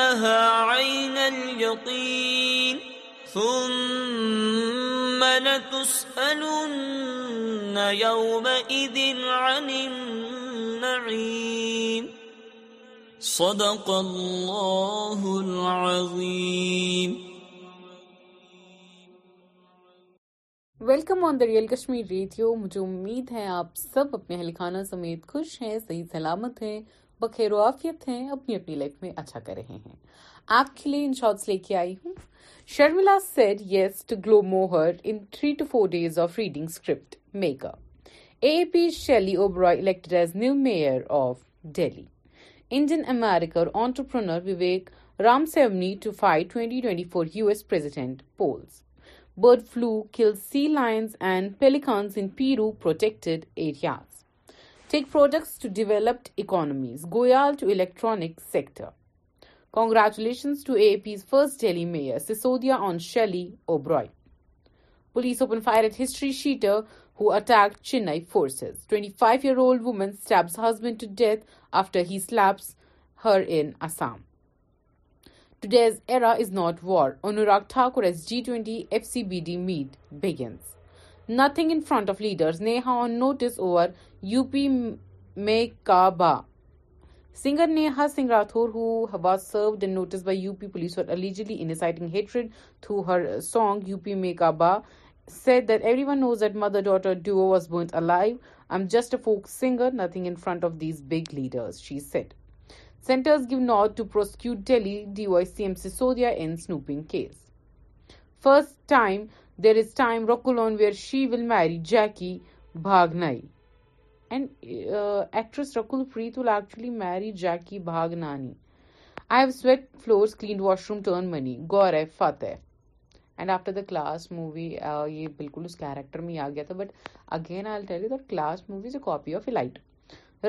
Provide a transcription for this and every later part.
عين اليقين ثم لتسألن يومئذ عن النعيم صدق welcome on the real Kashmir radio مجھے امید ہے آپ سب اپنے اہل خانہ سمیت خوش ہیں صحیح سلامت ہیں بخیر و آفیت ہیں اپنی اپنی لائف میں اچھا کر رہے ہیں آپ کے لیے Sharmila said to glue Mohr in three to four days of reading script make up A P Shelly as new mayor of Delhi Indian American entrepreneur Vivek Ramaswamy to fight twenty twenty four U S kill sea lions and pelicans in Peru protected areas فک products to developed economies Goyal electronic sector congratulations to A P's first Delhi mayor Sisodia on Shelly Oberoi police open fire at history sheeter ہٹیک Chennai forces twenty five year old woman stabs husband to death after he slaps her in Assam tea areas not war Anurag Thakur as G twenty F C bat begins nothing in front of leader Neha on notice over U P ba sir Neha Singh Rathore has served by U P police for allegedly hatred through her song U P make ba said that every one knows that mother daughter do a live I am just a folk singer nothing in front of these big leader she said centre's give nod to prosecute Delhi D Y C M in snooping case first time there is time Rakul on where she will marry Jackky Bhagnani and actress Rakul Preet will actually marry Jackky Bhagnani I have sweet flowers clean washroom turn منی گور ہے فتح and after the class movie یہ بالکل اس character میں ہی آ گیا تھا but again I tell you that agent movies a copy of a light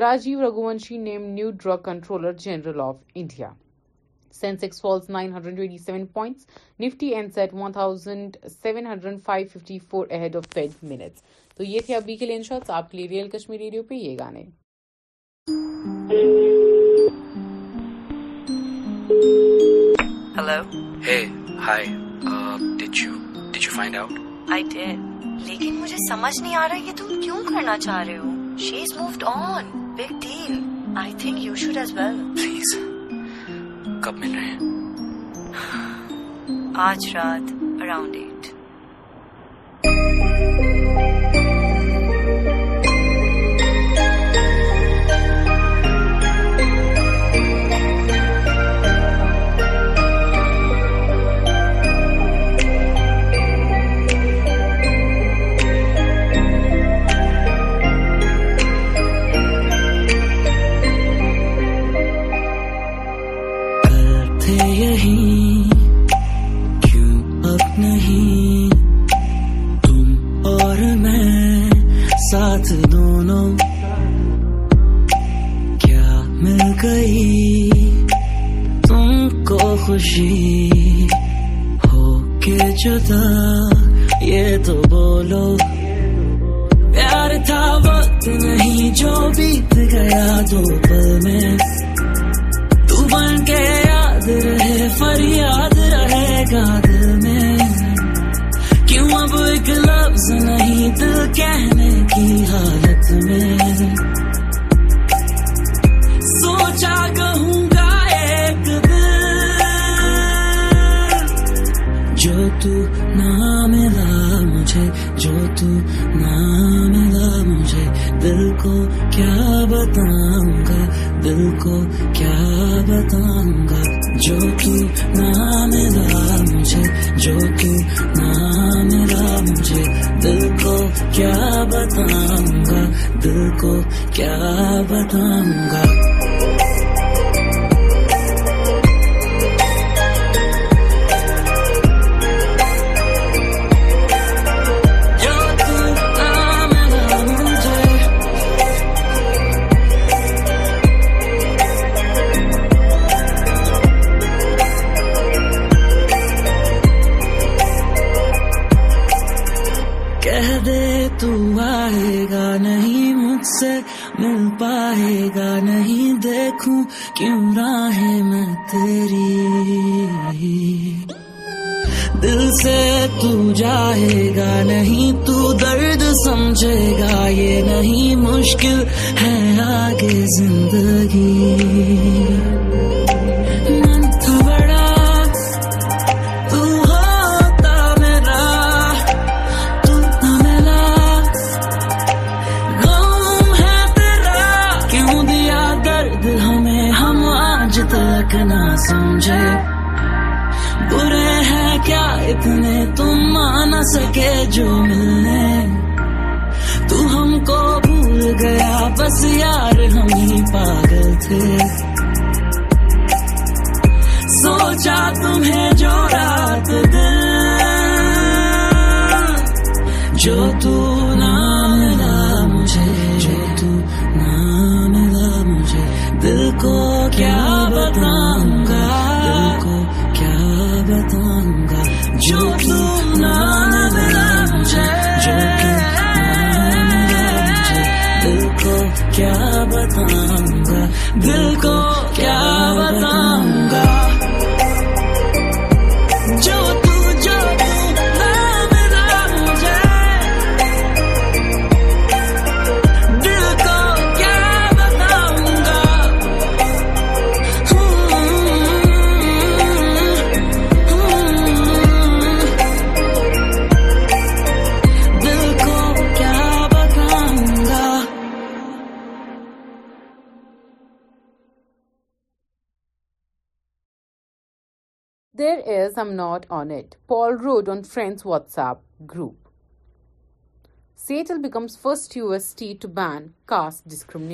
Rajiv Raghuvanshi name new drug controller general of India یہ گانے لیکن مجھے سمجھ نہیں آ رہا کرنا چاہ رہے ہوئی کب مل رہے ہیں آج رات اراؤنڈ ایٹ خوشی ہو کے جدا یہ تو بولو پیار تھا وقت نہیں جو بیت گیا پل میں تو بن کے یاد رہے فریاد رہے گا دل میں کیوں اب ایک لفظ نہیں کہنے کی حالت میں تو نہ ملا مجھے جو تو نہ ملا مجھے دل کو کیا بتاؤں گا دل کو کیا بتاؤں گا جو تو نہ ملا مجھے جو تو نہ ملا مجھے دل کو کیا بتاؤں گا دل کو کیا بتاؤں گا دیکھنے تم آ نہ سکے جو ملنے تو ہم کو بھول گیا بس یار ہم ہی پاگل تھے سوچا تمہیں جو رات دل کو کیا first U S city to ban caste discrimination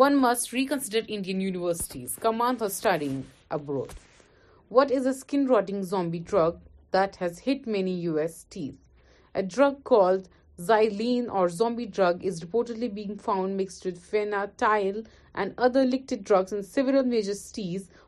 one must ریکنسیڈرسٹیز command four سٹارو what is اکن rotting zombie drug that has hit many U S a drug called xylazine or zombie drug is reportedly being found mixed with feel and other illicit drugs measures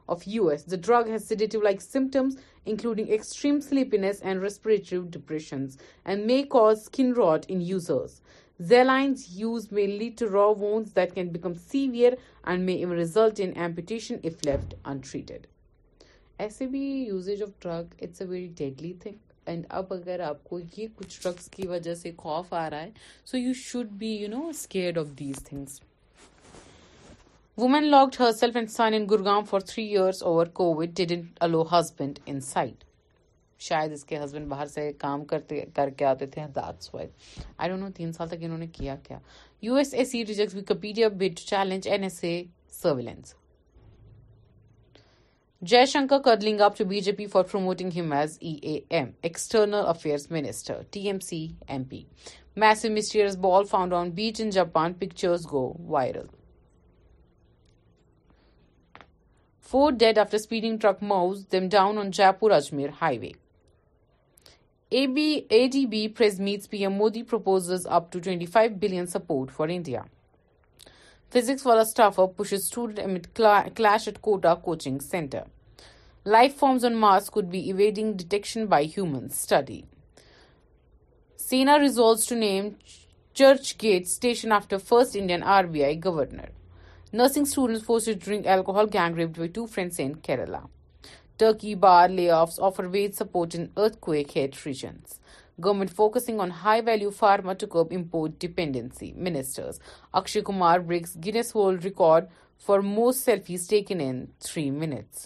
of US. The drug has sedative like symptoms, including extreme sleepiness and respiratory depressions, and may cause skin rot in users. Zeline's use may lead to raw wounds that can become severe and may even result in amputation if left untreated. SAB usage of drug, it's a very deadly thing. And اب اگر آپ کو یہ کچھ drugs کی وجہ سے خوف آ رہا ہے so you should be you know scared of these things woman locked herself and son in Gurgaon for three years over covid didn't allow husband inside شاید اس کے ہسبینڈ باہر سے کام کرتے کر کے آتے تھے that's why I don't know تین سال تک انہوں نے کیا کیا U S A C reject Wikipedia but challenge N S A surveillance Jaishankar curling up to B J P for promoting him as E A M external affairs minister T M C M P Meesho mysterious ball found on beach in Japan pictures go viral four dead after speeding truck mows them down on Jaipur Ajmer highway A D B prez meets P M Modi proposals up to twenty five billion support for India physics Wallah staff اپ پوش student clash at Kota coaching centre life forms on Mars could be avoiding detection by human study Sena resolves to name Churchgate station after first Indian R B I governor Nursing students forced to drink alcohol, gang raped by two friends in Kerala. Turkey bar layoffs offer wage support in earthquake-hit regions. Government focusing on high-value pharma to curb import dependency. Ministers Akshay Kumar breaks Guinness World Record for most selfies taken in 3 minutes.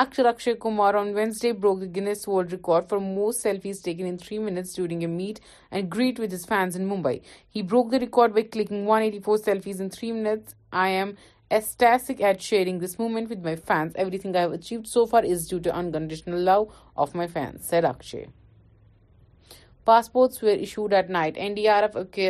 آش رکے Kumar on Wednesday broke Guinness world record for most selfies taken in its during a meet and greet with fans in Mumbai one eighty four selfies انٹاسک at sharing this moment with my fencing achieved so far is due unconditional love of my fans passport at night کے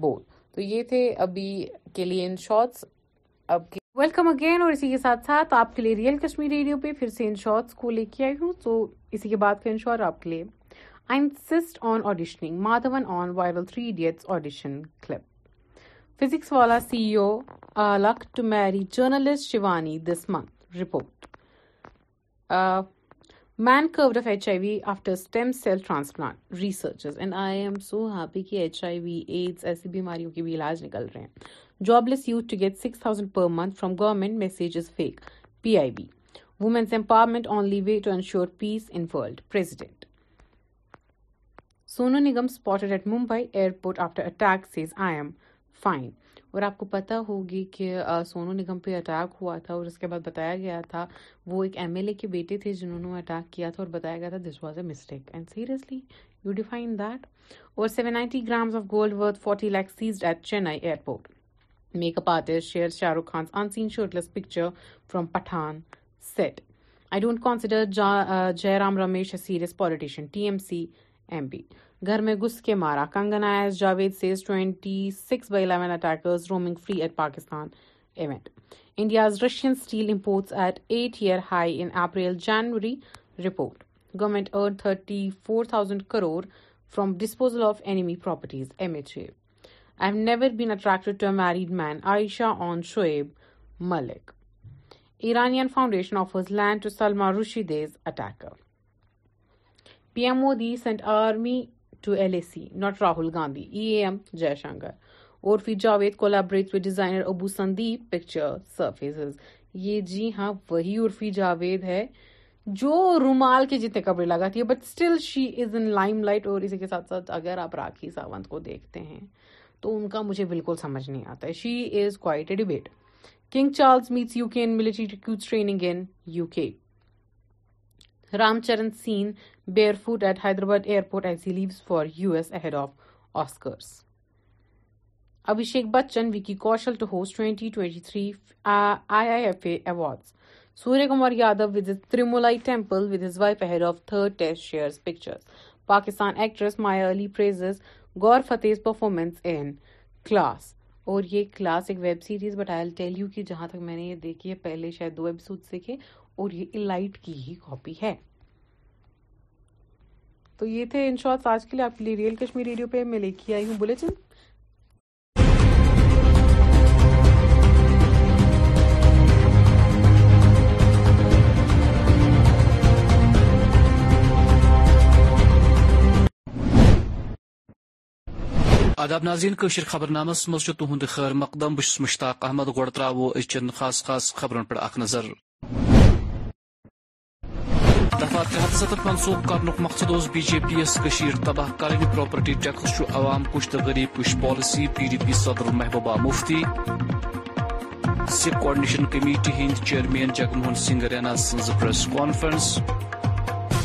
board تو یہ تھے ابھی کے لیے ان shorts اب welcome again اور اسی کے ساتھ ساتھ آپ کے لیے ریئل کشمیر ریڈیو پہ پھر سے ان شارٹس کو لے کے آئی ہوں تو اسی کے بعد پھر ان شارٹ آپ کے لیے I insist on auditioning Madhavan on viral three idiots audition clip physics Wallah C O look to marry journalist Shivani this month report man cured of H I V after stem cell transplant researches and I am so happy کہ H I V AIDS ایسی بیماریوں کے بھی علاج نکل رہے ہیں job less youth to get six thousand per month from government is fake P I B women's empowerment on way to ensure peace in انلڈیڈینٹ Sonu Nigam spotted at Mumbai airport after attack says I am fine اور آپ کو پتا ہوگی کہ سونو نگم پہ attack ہوا تھا اور اس کے بعد بتایا گیا تھا وہ ایک ایم ایل اے کے بیٹے تھے جنہوں نے اٹیک کیا تھا اور بتایا گیا تھا this was a mistake and seriously you define that اور seven ninety grams of gold worth forty lakh seized at Chennai airport make up artist shares Shah Rukh Khan unseen shirtless picture from Pathaan set I don't consider Jai Ram Ramesh a serious politician T M C M P گھر میں گس کے مارا Kangana as Javed says twenty six by eleven roaming free at Pakistan event India's Russian steel imports at eight year high in April report government earn thirty four thousand crore from disposal of enemy properties M H A I never been attracted to married men Ayesha Shoaib Malik Irani foundation offers land to Salman Rushdie's attacker P M Modi sent army to L A C not Rahul Gandhi E M Jaishankar اور فی Javed with designer Abu Sandeep picture surfaces یہ جی ہاں وہی عرفی جاوید ہے جو رومال کے جتنے کپڑے لگاتی ہے but still she is in limelight اور اسی کے ساتھ ساتھ اگر آپ راکھی ساونت کو دیکھتے ہیں تو ان کا مجھے بالکل سمجھ نہیں آتا ہے she is quite a debate King Charles meets U K in military training in U K Ram Charan seen barefoot at Hyderabad airport for U S of F A awards Surya Kumar test Tirumala pictures Pakistan actress Maya Ali praises گور فتح performance in class اور یہ class ایک web series I tell you کہ جہاں تک میں نے یہ ہے پہلے دو ایبیسو سیکھے اور یہ الائٹ کی ہی کاپی ہے تو یہ تھے ان شارٹ آج کے لیے آپ کے لیے ریئل کشمیر ریڈیو پہ میں لے کے آئی ہوں بلیٹن آداب ناظرین کشر خبر نامس مز تہ خیر مقدم بش مشتاق احمد گوڑ ترو چن خاص خاص خبرن پر اخ نظر حت مقصد اس بی جے پی یس کشیر تباہ پراپرٹی ٹیکس عوام کش تو غریب کش پالیسی پی ڈی پی صدر Mehbooba Mufti Sikh coordination committee Hind chairman Jagmohan Singh Raina press conference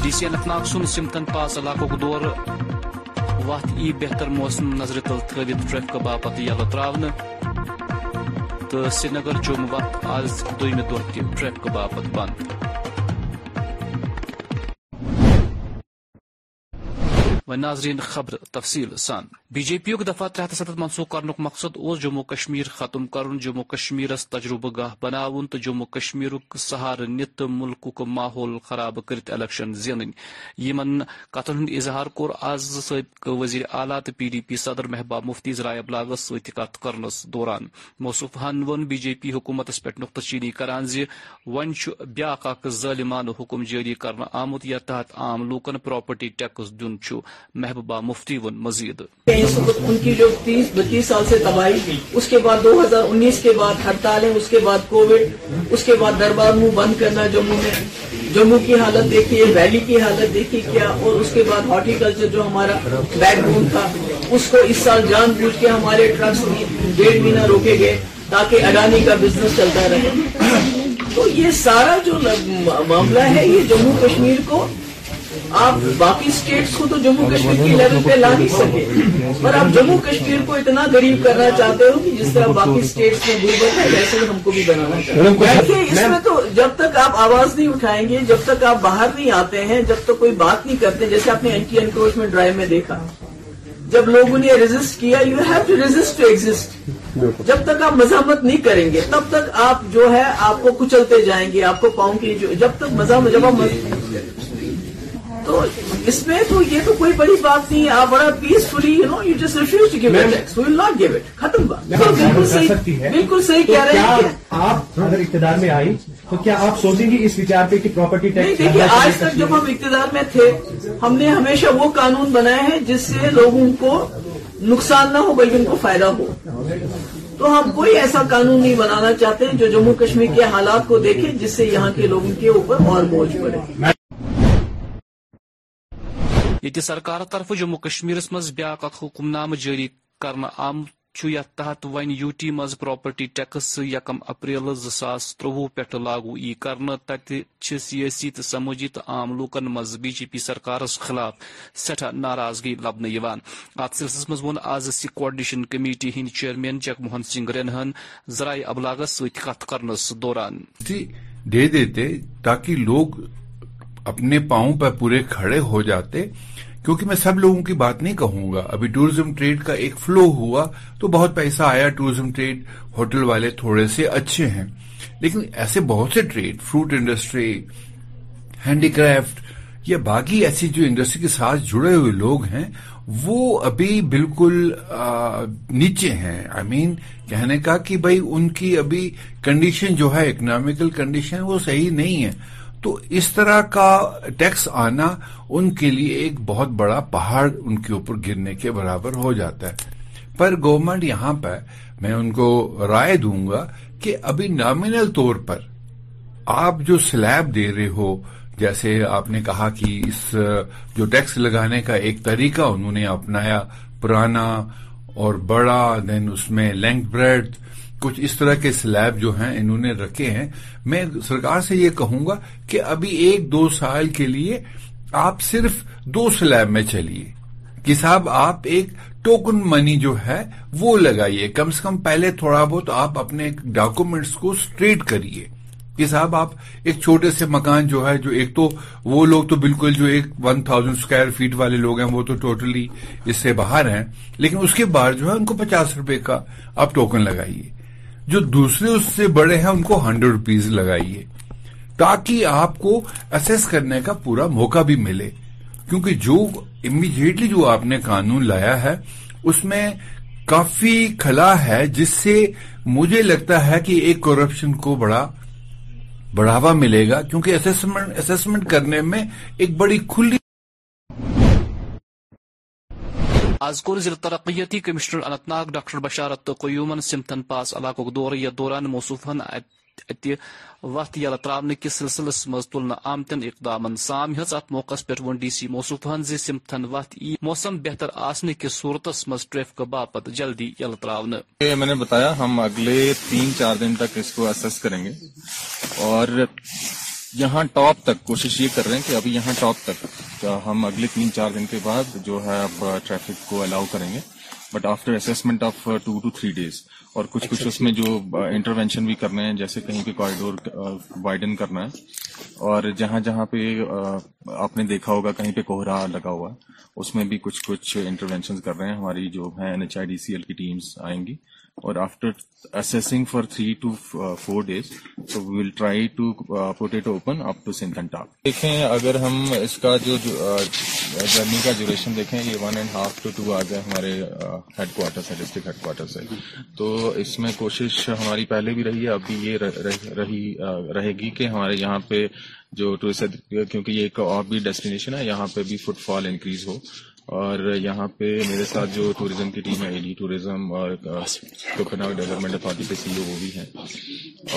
D C Anantnag سن سمتن پاس علاقوں دور وت ای بہتر موسم نظر تل تھوت ٹریفک باپت یل تر سری نگر چو وت آز ٹریفک باپ بند و ناظرین خبر تفصیل سان بی جے پی یو دفعہ ترہت کرنک منصوب اس جموں کشمیر ختم کرن جموں کشمیر تجربہ گاہ بناون تو جموں کشمیر سہار نت تو ملک ماحول خراب کرت الیکشن زین یمن کتن ہند اظہار کور آز سابق وزیر اعلیٰ تو پی ڈی پی صدر محبواب مفتی ذرائع ابلاغس کرنس دوران موصوف ون بی جے پی حکومت پہ کران زی زن بیااكھ اكھ ظالمان حکم جاری کرنا آمد یا تحت عام لوکن پراپرٹی دن محبوبہ مفتی ون مزید ان کی جو تیس بتیس سال سے تباہی اس کے بعد دو ہزار انیس کے بعد اس کے بعد کووڈ اس کے بعد دربار منہ بند کرنا جموں میں جموں کی حالت دیکھی ویلی کی حالت دیکھی کیا اور اس کے بعد ہارٹی کلچر جو ہمارا بیک بون تھا اس کو اس سال جان بوجھ کے ہمارے ٹرکس ڈیڑھ مہینہ روکے گئے تاکہ اڈانی کا بزنس چلتا رہے تو یہ سارا جو معاملہ ہے یہ جموں کشمیر کو آپ باقی اسٹیٹس کو تو جموں کشمیر کے لیول پہ لا نہیں سکے پر آپ جموں کشمیر کو اتنا غریب کرنا چاہتے ہو کہ جس طرح باقی اسٹیٹس میں گھوم ہے ویسے ہم کو بھی بنانا چاہتے ہیں اس میں تو جب تک آپ آواز نہیں اٹھائیں گے جب تک آپ باہر نہیں آتے ہیں جب تک کوئی بات نہیں کرتے جیسے آپ نے اینٹی انکروچمنٹ ڈرائیو میں دیکھا جب لوگوں نے ریزسٹ کیا you have to resist to exit جب تک آپ مزاحمت نہیں کریں گے تب تک آپ جو ہے آپ کو کچلتے جائیں گے آپ کو پاؤں کی جب تک جب آپ تو اس میں تو یہ تو کوئی بڑی بات نہیں آپ بڑا peacefully no you refuse to give tax will not give it ختم بات بالکل صحیح بالکل صحیح کہہ رہے ہیں آپ اگر اقتدار میں آئی تو کیا آپ سوچیں گی اس وچار پہ کہ ٹیکس نہیں دیکھیے آج تک جب ہم اقتدار میں تھے ہم نے ہمیشہ وہ قانون بنائے ہے جس سے لوگوں کو نقصان نہ ہو بلکہ ان کو فائدہ ہو تو ہم کوئی ایسا قانون نہیں بنانا چاہتے جو جموں کشمیر کے حالات کو دیکھے جس سے یہاں کے لوگوں کے اوپر اور بوجھ پڑے یہ سرکار طرف جموں کشمیر مز بیا حکم نامہ جاری کرنا آم یت تحت ون یو ٹی مز پراپرٹی ٹیکس یکم اپریل زاس تروہ پہ لاگو ای ایتھ سیاسی تو سماجی تو عام لوکن مز بی جے پی سرکارس خلاف سٹھا ناراضگی لبن ات مز من آز یہ کوآڈنیشن کمیٹی ہند چیئرمین جگ موہن سنگھ رنہن ذرائع ابلاغس ست کت کرنس دوران دے دیتے تاکہ لوگ اپنے پاؤں پر پورے کھڑے ہو جاتے کیونکہ میں سب لوگوں کی بات نہیں کہوں گا ابھی ٹورزم ٹریڈ کا ایک فلو ہوا تو بہت پیسہ آیا ٹورزم ٹریڈ ہوٹل والے تھوڑے سے اچھے ہیں لیکن ایسے بہت سے trade fruit industry handicraft یا باقی ایسی جو انڈسٹری کے ساتھ جڑے ہوئے لوگ ہیں وہ ابھی بالکل نیچے ہیں آئی مین کہنے کا کہ بھائی ان کی ابھی کنڈیشن جو ہے اکنامیکل کنڈیشن وہ صحیح نہیں ہے تو اس طرح کا ٹیکس آنا ان کے لیے ایک بہت بڑا پہاڑ ان کے اوپر گرنے کے برابر ہو جاتا ہے پر گورنمنٹ یہاں پہ میں ان کو رائے دوں گا کہ ابھی نامینل طور پر آپ جو سلیب دے رہے ہو جیسے آپ نے کہا کہ اس جو ٹیکس لگانے کا ایک طریقہ انہوں نے اپنایا پرانا اور بڑا دین اس میں لینک بریڈ کچھ اس طرح کے سلیب جو ہیں انہوں نے رکھے ہیں میں سرکار سے یہ کہوں گا کہ ابھی ایک دو سال کے لیے آپ صرف دو سلیب میں چلیے کہ صاحب آپ ایک ٹوکن منی جو ہے وہ لگائیے کم سے کم پہلے تھوڑا بہت آپ اپنے ڈاکومنٹس کو اسٹریٹ کریے کہ صاحب آپ ایک چھوٹے سے مکان جو ہے جو ایک تو وہ لوگ تو بالکل جو ایک ون تھاؤزینڈ اسکوائر فیٹ والے لوگ ہیں وہ تو ٹوٹلی اس سے باہر ہیں لیکن اس کے باہر جو ہے ان کو پچاس روپے کا آپ ٹوکن لگائیے جو دوسرے اس سے بڑے ہیں ان کو ہنڈریڈ روپیز لگائیے تاکہ آپ کو اسیس کرنے کا پورا موقع بھی ملے کیونکہ جو امیڈیٹلی جو آپ نے قانون لایا ہے اس میں کافی خلا ہے جس سے مجھے لگتا ہے کہ ایک کرپشن کو بڑا بڑھاوا ملے گا کیونکہ اسیسمنٹ کرنے میں ایک بڑی کھلی از کور ضلع ترقیتی کمشنر انت ناگ ڈاکٹر بشارت تو قیومن سمتھن پاس علاقوں دور یا دوران موصوفان وت یل ترا کس سلسلس مز تلنا آمتن اقدام سام ہز ات موقع پہ ون ڈی سی موصوفان ذمتھن وت ای موسم بہتر آنے كے صورتس مز ٹریفک باپت جلدی یلہ میں نے بتایا ہم اگلے تین چار دن تک اس کو اسس کریں گے اور یہاں ٹاپ تک کوشش یہ کر رہے ہیں کہ ابھی یہاں ٹاپ تک ہم اگلے تین چار دن کے بعد جو ہے اب ٹریفک کو الاؤ کریں گے but after assessment of two two three days اور کچھ کچھ اس میں جو انٹروینشن uh, بھی کرنے ہیں جیسے کہیں پہ کوریڈور وائڈن uh, کرنا ہے اور جہاں جہاں پہ uh, آپ نے دیکھا ہوگا کہیں پہ کوہرا لگا ہوا اس میں بھی کچھ کچھ انٹروینشن کر رہے ہیں ہماری جو ہے ٹیمس آئیں گی after assessing for three to four days try to for open up دیکھیں اگر ہم اس کا جو جرنی کا ڈوریشن دیکھیں یہ one and half to two آ گئے ہمارے ہیڈ کوارٹر سے ڈسٹرکٹ ہیڈ کوارٹر سے تو اس میں کوشش ہماری پہلے بھی رہی ہے اب بھی یہ رہے گی کہ ہمارے یہاں پہ جو ٹورسٹ کیونکہ یہ ایک اور بھی ڈیسٹینیشن ہے یہاں پہ بھی فٹ فال انکریز ہو اور یہاں پہ میرے ساتھ جو ٹوریزم کی ٹیم ہے ایڈی ڈی ٹوریزم اور ڈیولپمنٹ اتارٹی کے سی او e وہ بھی ہے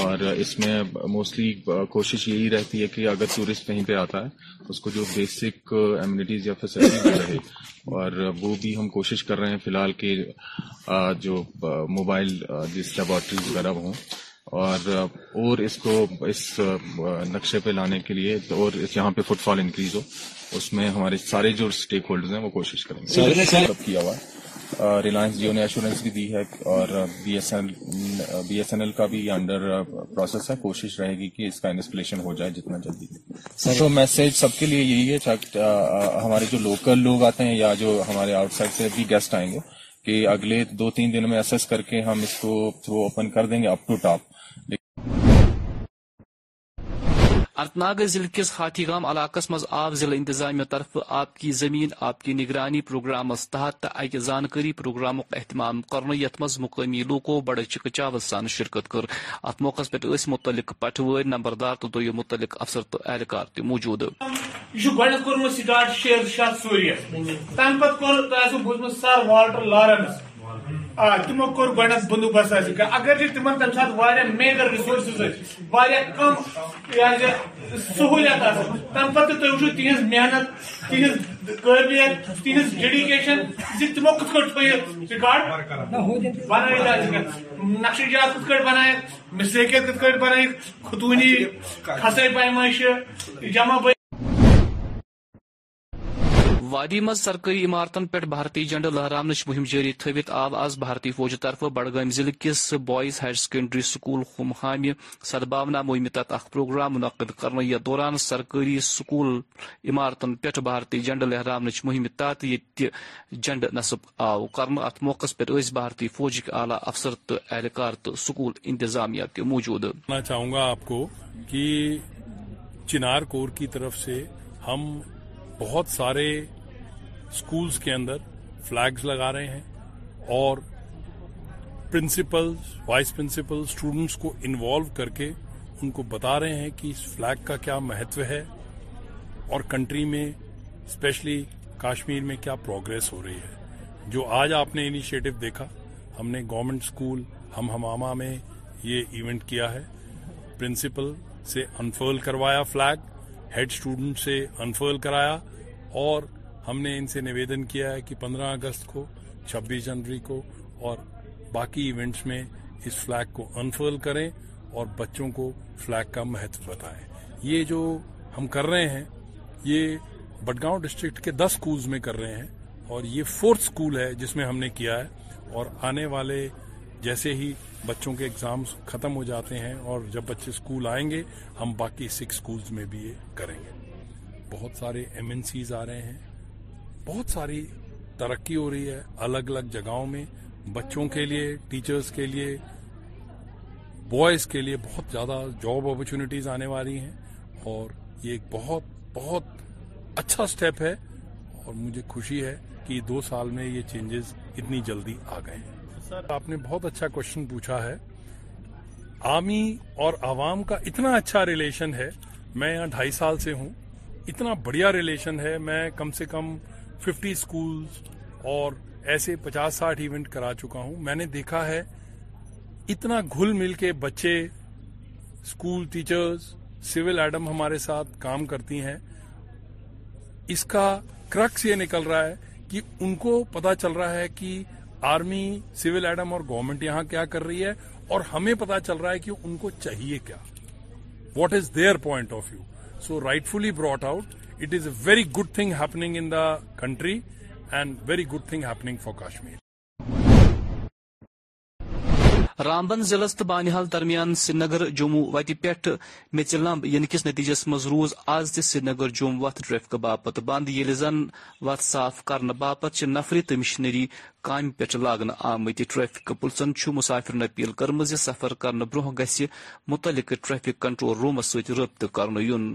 اور اس میں موسٹلی کوشش یہی رہتی ہے کہ اگر ٹورسٹ کہیں پہ آتا ہے اس کو جو بیسک امیونٹیز یا فیسلٹیز رہے اور وہ بھی ہم کوشش کر رہے ہیں فی الحال کہ جو موبائل جس لیبارٹریز وغیرہ ہوں اور اور اس کو اس نقشے پہ لانے کے لیے اور یہاں پہ فٹ فال انکریز ہو اس میں ہمارے سارے جو اسٹیک ہولڈرز ہیں وہ کوشش کریں گے ریلائنس جیو نے ایشورنس بھی دی ہے اور B S N B S N L کا بھی انڈر پروسیس ہے کوشش رہے گی کہ اس کا انسپلیشن ہو جائے جتنا جلدی تو میسج سب کے لیے یہی ہے ہمارے جو لوکل لوگ آتے ہیں یا جو ہمارے آؤٹ سائڈ سے بھی گیسٹ آئیں گے کہ اگلے دو تین دن میں ایس کر کے ہم اس کو تھرو اوپن کر دیں گے اپ ٹو ٹاپ ارتناگ ناگ ضلع کس ہاتھی گام علاقہ مز آو ضلع انتظامیہ طرف آپ کی زمین آپ کی نگرانی پروگرام تحت اکہ زانکاری پروگرام اہتمام کرنے یت مز مقامی لوکو بڑے چکچا سان شرکت کر ات موقع پہ متعلق پٹو نمبردار تو دم متعلق افسر تو اہلکار تہ موجود آ تمو کھت بندوبست تِمن تم ساتہٕ واریاہ میجر ٲسۍ واریاہ کم یہِ یعنی سہوٗلیت سہولت آئی پتہٕ تُہۍ وٕچھو تِہنٛز محنت تِہنٛز تِہنٛز ڈیڈِکیشن زِ تِمو کِتھ کٲٹھۍ کت پہ رکاوٹ بن نقشہ جات کِتھ کٲٹھۍ کت مِسٹیکیت کِتھ کٲٹھۍ بنائیں خطوٗنی کھسٲے پیمٲیشہِ جمع بات وادی مز سرکاری عمارتن پہ بھارتی جنڈ لہران مہم جاری تھوت آو آز بھارتی فوج طرف بڈگام ضلع کس بوائز ہائر سیکنڈری سکول خم حام سدبا نا مہم اخ پروگرام منعقد کرنے یتھ دوران سرکاری سکول عمارتن پہ بھارتی جنڈ لہران مہم تحت یہ جنڈ نصب موقع پہ اس بھارتی فوج کے اعلی افسر تو اہلکار تو سکول انتظامیہ موجود میں چاہوں گا آپ کو کہ چنار کور کی طرف سے ہم بہت سارے سکولز کے اندر فلیگز لگا رہے ہیں اور پرنسپل وائس پرنسپل سٹوڈنٹس کو انوالو کر کے ان کو بتا رہے ہیں کہ اس فلیگ کا کیا مہتو ہے اور کنٹری میں اسپیشلی کاشمیر میں کیا پروگرس ہو رہی ہے جو آج آپ نے انیشیٹو دیکھا ہم نے گورنمنٹ اسکول ہم ہماما میں یہ ایونٹ کیا ہے پرنسپل سے انفرل کروایا فلیگ ہیڈ سٹوڈنٹ سے انفرل کرایا اور ہم نے ان سے نویدن کیا ہے کہ پندرہ اگست کو چھبیس جنوری کو اور باقی ایونٹس میں اس فلیگ کو انفرل کریں اور بچوں کو فلیک کا مہتو بتائیں یہ جو ہم کر رہے ہیں یہ بڑگاؤں ڈسٹرکٹ کے دس اسکولز میں کر رہے ہیں اور یہ فورتھ اسکول ہے جس میں ہم نے کیا ہے اور آنے والے جیسے ہی بچوں کے اگزامز ختم ہو جاتے ہیں اور جب بچے اسکول آئیں گے ہم باقی سکس اسکولز میں بھی یہ کریں گے بہت سارے ایم این سیز آ رہے ہیں بہت ساری ترقی ہو رہی ہے الگ الگ جگہوں میں بچوں کے لیے ٹیچرز کے لیے بوائز کے لیے بہت زیادہ جاب اپرچونیٹیز آنے والی ہیں اور یہ ایک بہت بہت اچھا سٹیپ ہے اور مجھے خوشی ہے کہ دو سال میں یہ چینجز اتنی جلدی آ گئے ہیں سر آپ نے بہت اچھا کوشچن پوچھا ہے آمی اور عوام کا اتنا اچھا ریلیشن ہے میں یہاں ڈھائی سال سے ہوں اتنا بڑھیا ریلیشن ہے میں کم سے کم ففٹی سکولز اور ایسے پچاس ساٹھ ایونٹ کرا چکا ہوں میں نے دیکھا ہے اتنا گھل مل کے بچے اسکول ٹیچرز سیول ایڈم ہمارے ساتھ کام کرتی ہیں اس کا کرکس یہ نکل رہا ہے کہ ان کو پتا چل رہا ہے کہ آرمی سول ایڈم اور گورنمنٹ یہاں کیا کر رہی ہے اور ہمیں پتا چل رہا ہے کہ ان کو چاہیے کیا what is their point of view so rightfully brought out it is a very good thing happening in the country and very good thing happening for Kashmir Ramban ضلع تو بانحال درمیان سری نگر جموں وتہ پہ میچل لمب ان کس نتیجس مز روز آز تہ سری نگر جموں وت ٹریفک باپت بند یل زن وت صاف کر باپت نفری تو مشنری کام پہ لاگن آمت ٹریفک پلسن مسافرن اپیل کرم سفر کرنے برہ گھ متعلق ٹریفک کنٹرول رومس ستھ رابطہ کرن یون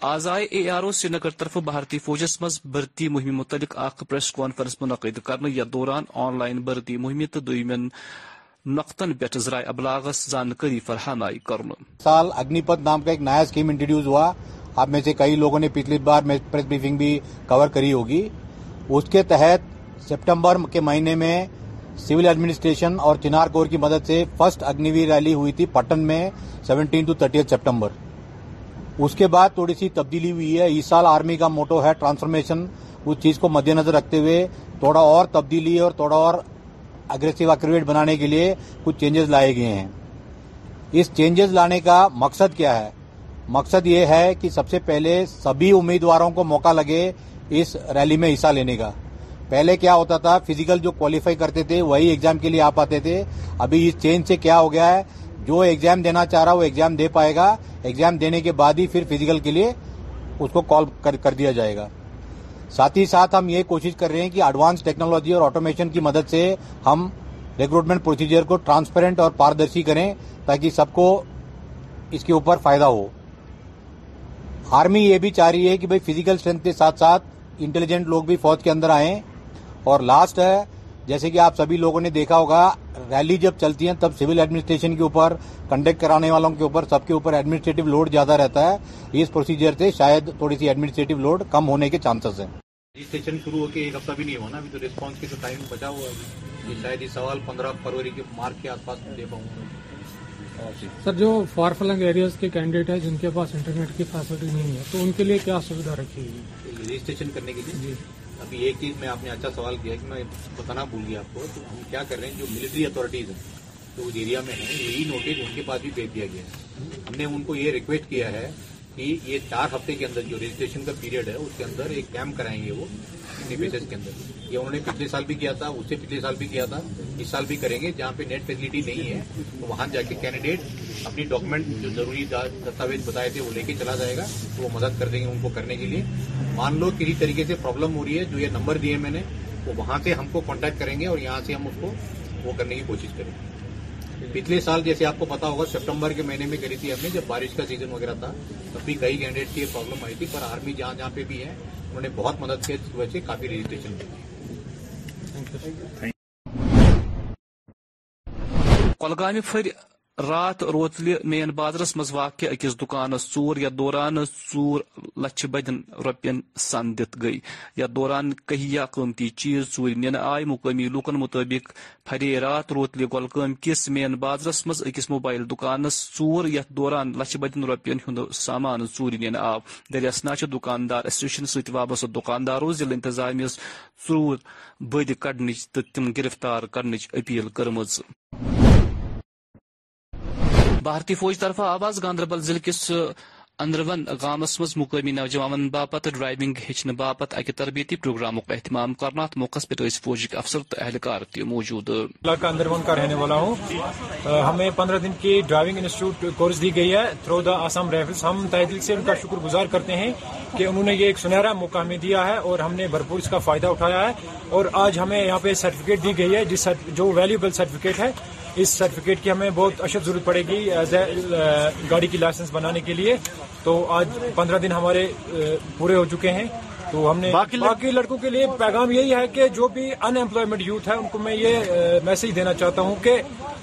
آزائے اے آر او سری نگر طرف بھارتی فوجس مز بھرتی مہم متعلق اخ پریس کانفرنس منعقد کرنے یا دوران آن لائن بھرتی مہم تو دمین نقطن پہ ذرائع ابلاغس زانکاری فرحان آئی کرن سال اگنی پت نام کا ایک نیا سکیم انٹروڈیوز ہوا آپ میں سے کئی لوگوں نے پچھلی بار میں پریس بریفنگ بھی کور کری ہوگی اس کے تحت سپٹمبر کے مہینے میں سیول ایڈمنسٹریشن اور چنار کور کی مدد سے فرسٹ اگنیوی ریلی ہوئی تھی پٹن میں سیونٹین ٹو تھرٹی سپٹمبر اس کے بعد تھوڑی سی تبدیلی ہوئی ہے اس سال آرمی کا موٹو ہے ٹرانسفارمیشن اس چیز کو مد نظر رکھتے ہوئے تھوڑا اور تبدیلی اور تھوڑا اور اگریسیو اکریویٹ بنانے کے لیے کچھ چینجز لائے گئے ہیں اس چینجز لانے کا مقصد کیا ہے مقصد یہ ہے کہ سب سے پہلے سبھی امیدواروں کو موقع لگے اس ریلی میں حصہ لینے کا پہلے کیا ہوتا تھا فزیکل جو کوالیفائی کرتے تھے وہی اگزام کے لیے آ پاتے تھے ابھی اس چینج سے کیا ہو گیا ہے جو ایگزام دینا چاہ رہا وہ ایگزام دے پائے گا ایگزام دینے کے بعد ہی پھر فزیکل کے لیے اس کو کال کر دیا جائے گا ساتھ ہی ساتھ ہم یہ کوشش کر رہے ہیں کہ ایڈوانس ٹیکنالوجی اور آٹومیشن کی مدد سے ہم ریکروٹمنٹ پروسیجر کو ٹرانسپیرنٹ اور پاردرشی کریں تاکہ سب کو اس کے اوپر فائدہ ہو آرمی یہ بھی چاہ رہی ہے کہ بھائی فیزیکل اسٹرینتھ کے ساتھ ساتھ انٹیلیجنٹ لوگ بھی فوج کے اندر آئیں اور لاسٹ ہے جیسے کہ آپ سبھی لوگوں نے دیکھا ہوگا ریلی جب چلتی ہیں تب سول ایڈمنسٹریشن کے اوپر کنڈکٹ کرانے والوں کے اوپر سب کے اوپر ایڈمنسٹریٹو لوڈ زیادہ رہتا ہے اس پروسیجر سے شاید تھوڑی سی ایڈمنسٹریٹو لوڈ کم ہونے کے چانسز ہیں شروع ہو کے ایک بھی نہیں ہونا تو ریسپانس کے ٹائم بچا ہوا ہے شاید یہ سوال پندرہ فروری کے مارک کے آس پاس جی۔ سر جو فار فلنگ ایریاز کے کینڈیڈیٹ ہے جن کے پاس انٹرنیٹ کی فیسلٹی نہیں ہے تو ان کے لیے کیا سویدھا رکھی گی رجسٹریشن کرنے کے لیے جی۔ ابھی ایک چیز میں آپ نے اچھا سوال کیا کہ میں بتانا بھول گیا آپ کو تو ہم کیا کر رہے ہیں جو ملٹری اتارٹیز ہیں جو اس ایریا میں ہیں یہی نوٹس ان کے پاس بھی بھیج دیا گیا ہے ہم نے ان کو یہ ریکویسٹ کیا ہے کہ یہ چار ہفتے کے اندر جو رجسٹریشن کا پیریڈ ہے اس کے اندر ایک کیمپ کرائیں گے وہ کے اندر یہ انہوں نے پچھلے سال بھی کیا تھا اس سے پچھلے سال بھی کیا تھا اس سال بھی کریں گے جہاں پہ نیٹ فیسلٹی نہیں ہے تو وہاں جا کے کینڈیڈیٹ اپنی ڈاکومنٹ جو ضروری دستاویز بتائے تھے وہ لے کے چلا جائے گا تو وہ مدد کر دیں گے ان کو کرنے کے لیے مان لو کسی طریقے سے پرابلم ہو رہی ہے جو یہ نمبر دیے میں نے وہ وہاں سے ہم کو کانٹیکٹ کریں گے اور یہاں سے ہم اس کو وہ کرنے کی کوشش کریں گے پچھلے سال جیسے آپ کو پتا ہوگا سپٹمبر کے مہینے میں کری تھی ہم نے جب بارش کا سیزن وغیرہ تھا تب بھی کئی کینڈیڈیٹ کی یہ پرابلم آئی تھی پر آرمی جہاں جہاں پہ بھی ہے انہوں نے بہت مدد کی اس وجہ سے کافی رجسٹریشن کی کلگام پھ رات روتل مین بازرس مز واقع اکس دکانس ژور یتھ دوران ژور لچھ بدین روپین دت گئی یتھ دوران کہیا قیمتی چیز چوری نن آئے مقامی لوکن مطابق پھرے رات روتل گول کس مین بازرس مز موبائل دکانس چور یتھ دوران لچھ بدین روپین ہند سامان چور نن آو دریسنہ دکاندار ست وابستہ دکاندارو ضلع انتظامیہ چور بد کڑنچ تو تم گرفتار کرنچ اپیل کرم بھارتی فوج طرف آواز گاندربل ضلع کس اندرون گامس مز مقامی نوجوان باپت ڈرائیونگ ہچن باپت اک تربیتی پروگرام اہتمام کرنا موقع پہ تو اس فوج کے افسر تو اہلکار موجود اندرون کا رہنے والا ہوں ہمیں پندرہ دن کی ڈرائیونگ انسٹیٹیوٹ کورس دی گئی ہے تھرو دا آسام رائفلس ہم تہ دل سے ان کا شکر گزار کرتے ہیں کہ انہوں نے یہ ایک سنہرا موقع ہمیں دیا ہے اور ہم نے بھرپور اس کا فائدہ اٹھایا ہے اور آج ہمیں یہاں پہ سرٹیفکیٹ دی گئی ہے جو ویلیوبل سرٹیفکیٹ ہے اس سرٹیفکیٹ کی ہمیں بہت اشد ضرورت پڑے گی ایز اے uh, گاڑی کی لائسنس بنانے کے لیے تو آج پندرہ دن ہمارے uh, پورے ہو چکے ہیں تو ہم نے باقی لڑکوں کے لیے پیغام یہی ہے کہ جو بھی ان امپلائمنٹ یوتھ ہے ان کو میں یہ میسج uh, دینا چاہتا ہوں کہ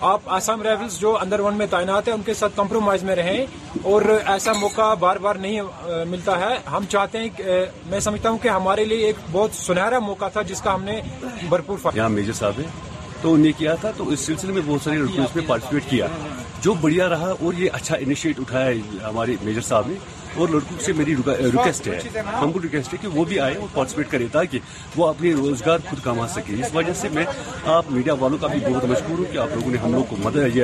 آپ آسام رائفلس جو اندر ون میں تعینات ہیں ان کے ساتھ کمپرومائز میں رہیں اور ایسا موقع بار بار نہیں ملتا ہے ہم چاہتے ہیں میں سمجھتا ہوں کہ ہمارے لیے ایک بہت سنہرا موقع تھا جس کا ہم نے بھرپور فائدہ تو انہوں نے کیا تھا تو اس سلسلے میں بہت سارے لڑکوں میں پارٹیسپیٹ کیا جو بڑھیا رہا اور یہ اچھا انیشیٹ اٹھایا ہمارے میجر صاحب نے اور لڑکوں سے میری ریکویسٹ ہے ہم کو ریکویسٹ ہے کہ وہ بھی آئے اور پارٹیسپیٹ کرے تاکہ وہ اپنے روزگار خود کما سکے اس وجہ سے میں آپ میڈیا والوں کا بھی بہت مشکور ہوں کہ آپ لوگوں نے ہم لوگ کو مدد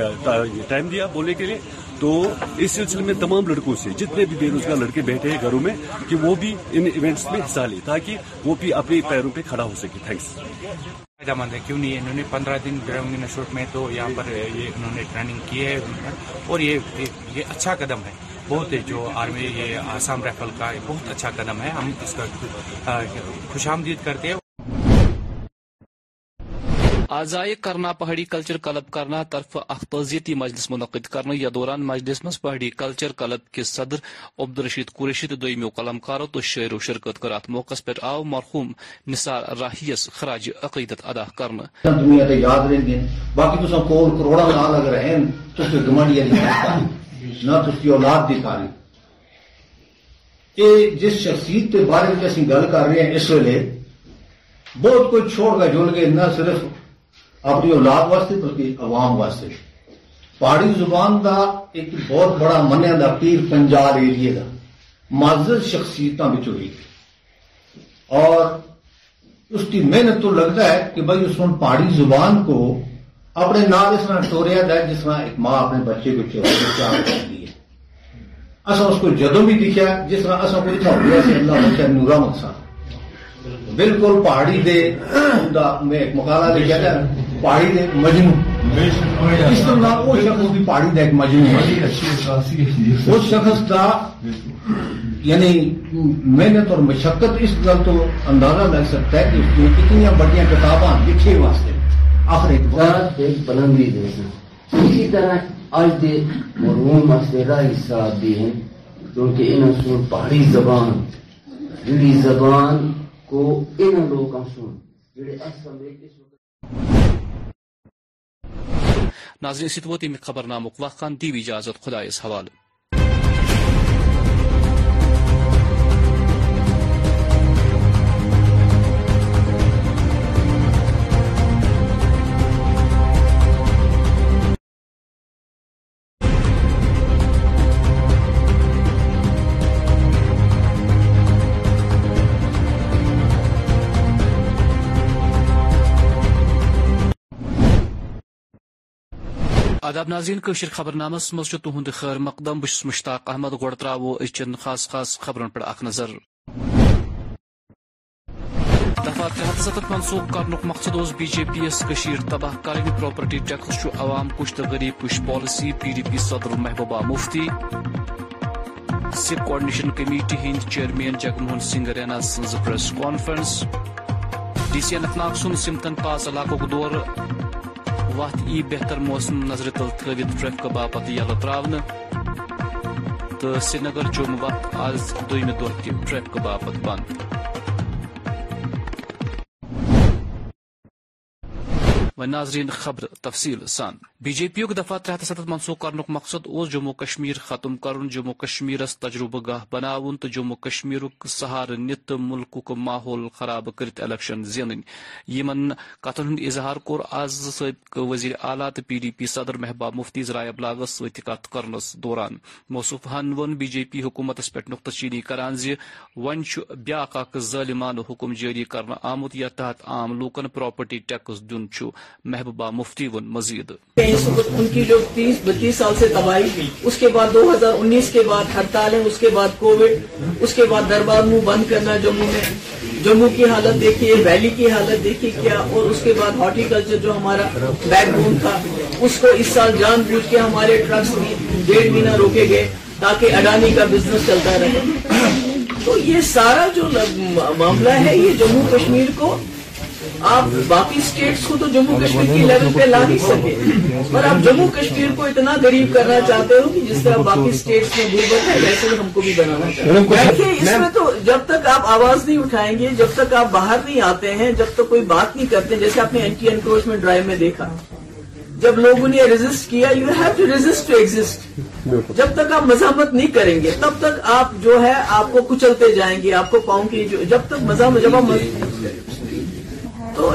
ٹائم دیا بولنے کے لیے تو اس سلسلے میں تمام لڑکوں سے جتنے بھی بے روزگار لڑکے بیٹھے ہیں گھروں میں کہ وہ بھی ان ایونٹس میں حصہ لیں تاکہ وہ بھی اپنے پیروں پہ کھڑا ہو سکے تھینکس فائدہ مند ہے کیوں نہیں انہوں نے پندرہ دن انسٹیٹیوٹ میں تو یہاں پر یہ انہوں نے ٹریننگ کی ہے اور یہ یہ اچھا قدم ہے بہت جو آرمی یہ آسام رائفل کا بہت اچھا قدم ہے ہم اس کا خوش آمدید کرتے ہیں آزائے کرنا پہاڑی کلچر کلب کرنا طرف اختوزیتی مجلس منعقد کرنے یا دوران مجلس مز پہاڑی کلچر کلب کے صدر عبدالرشید قریشی تو دوم قلم کارو تو شعر و شرکت کر ات موقع پر آو مرحوم نثار راہیس خراج عقیدت ادا کرنا دنیا تے یاد رہن گے باقی تساں کول کروڑا لال اگر ہیں تو تے گمنڈ یعنی یا نہیں نہ تسی اولاد دی کاری کہ جس شخصیت تے بارے وچ اسیں گل کر رہے ہیں اس ویلے بہت کچھ چھوڑ کے جل کے نہ صرف اپنی اولاد واسطے بلکہ عوام واسطے پہاڑی زبان دا ایک بہت بڑا دا پیر پنجال ایریے دا معذر شخصیت ہوئی اور اس کی محنت تو لگتا ہے کہ بھائی اس نے پہاڑی زبان کو اپنے نام اس طرح ٹوریا ہے جس طرح ایک ماں اپنے بچے کو ہے اصا اس کو جدو بھی دیکھا جس طرح اصا کو ہوا اللہ بچہ نورا مقصد بالکل پہاڑی دے میں ایک مقالہ دے ہے پہاڑی دیکھ مجنو اس طرح وہ شخص بھی پہاڑی دیکھ مجنو وہ شخص تھا یعنی محنت اور مشقت اس گل تو اندازہ لگ سکتا ہے کہ اس نے کتنی بڑی کتابیں لکھی واسطے آخر ایک بلندی دے اسی طرح آج دے مرون مسئلے حصہ دے ہیں کیونکہ انہوں سے پہاڑی زبان جڑی زبان کو انہوں لوگوں سن جڑے اس سمجھے کے ناظرین ست ووت خبرنامک وقان دی ہوئی اجازت اس حوالہ آداب ناظرین خبر نامس مز تہد خیر مقدم بس مشتاق احمد گوڑ ترو چین خاص خاص خبرن پہ اخ نظر منسوخ مقصد اس بی جے پی یس تباہ کریں پراپرٹی ٹیکس عوام کش تو غریب کش پالیسی پی ڈی پی صدر Mehbooba Mufti Sikh coordination committee Hind chairman Jagmohan Singh Raina says press conference D C Anantnag سن سمتن پاس علاقوں دور وت ای بہتر موسم نظر تل تھوت تریفک باپت یل تراؤن تو سری نگر چوم وت آز دہ دفکہ باپت بند و ناظرین خبر تفصیل سان بی جے پی یفہ ہتھ ستھ منسوخ کرنک مقصد جموں کشمیر ختم جموں کشمیر تجربہ گاہ بنا جموں کشمیر سہارہ نت تو ملک ماحول خراب کرت الیکشن زین کتن ہند اظہار کور آز سابق وزیر اعلیٰ تو پی ڈی پی صدر محبوب مفتی ذرائع ابلاغس ست کت کرنس دوران موصوف ون بی جے پی حکومت پہ نقطہ زی ون زن بیا ظالمان حکم جاری کرنا آمت یا تحت عام پراپرٹی ٹیکس دن چھ محبوبہ مفتی ون مزید ان کی جو تیس بتیس سال سے تباہی اس کے بعد دو ہزار انیس کے بعد ہڑتالیں اس کے بعد کووڈ اس کے بعد دربار منہ بند کرنا جموں میں جموں کی حالت دیکھیے ویلی کی حالت دیکھیے کیا اور اس کے بعد ہارٹی کلچر جو ہمارا بیک بون تھا اس کو اس سال جان بوجھ کے ہمارے ٹرکس بھی ڈیڑھ مہینہ روکے گئے تاکہ اڈانی کا بزنس چلتا رہے تو یہ سارا جو معاملہ ہے یہ جموں کشمیر کو آپ باقی سٹیٹس کو تو جموں کشمیر کی لیول مطلب پہ لا نہیں سکے مطلب مطلب اور آپ جموں کشمیر کو اتنا غریب کرنا چاہتے ہو کہ جس طرح باقی اسٹیٹس میں گزرے ہم کو بھی بنانا چاہتے ہیں اس میں تو جب تک آپ آواز نہیں اٹھائیں گے جب تک آپ باہر نہیں آتے ہیں جب تک کوئی بات نہیں کرتے جیسے آپ نے اینٹی انکروچمنٹ ڈرائیو میں دیکھا جب لوگوں نے ریزسٹ کیا you have to resist to exit جب تک آپ مزاحمت نہیں کریں گے تب تک آپ جو ہے آپ کو کچلتے جائیں گے آپ کو پاؤں کی جب تک مزاحمت جب آپ تو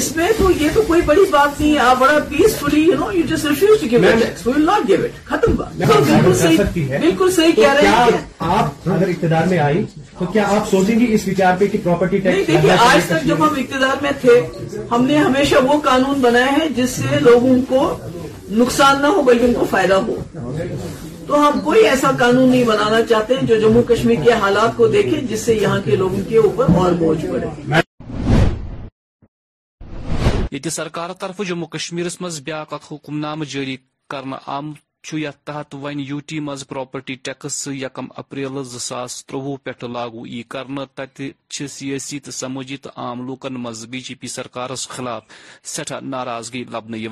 اس میں تو یہ تو کوئی بڑی بات نہیں ہے آپ بڑا peacefully to give it ختم بات بالکل صحیح بالکل صحیح کہہ رہے ہیں آپ اگر اقتدار میں آئی تو کیا آپ سوچیں گی اس وچار پہ کہ پراپرٹی ٹیکس دیکھیے آج تک جب ہم اقتدار میں تھے ہم نے ہمیشہ وہ قانون بنایا ہے جس سے لوگوں کو نقصان نہ ہو بلکہ ان کو فائدہ ہو تو ہم کوئی ایسا قانون نہیں بنانا چاہتے جو جموں کشمیر کے حالات کو دیکھیں جس سے یہاں کے لوگوں کے اوپر اور بوجھ پڑے یہ سرکار طرف جموں کشمیر مایا اخ حکم نامہ جاری آم آمت یت تحت ون یو ٹی مز پراپرٹی ٹیکس یکم اپریل زاس تروہ پہ لاگو ای کر سیاسی تو سماجی تو عام لوکن مز بی جے پی سرکارس خلاف سٹھا ناراضگی لبن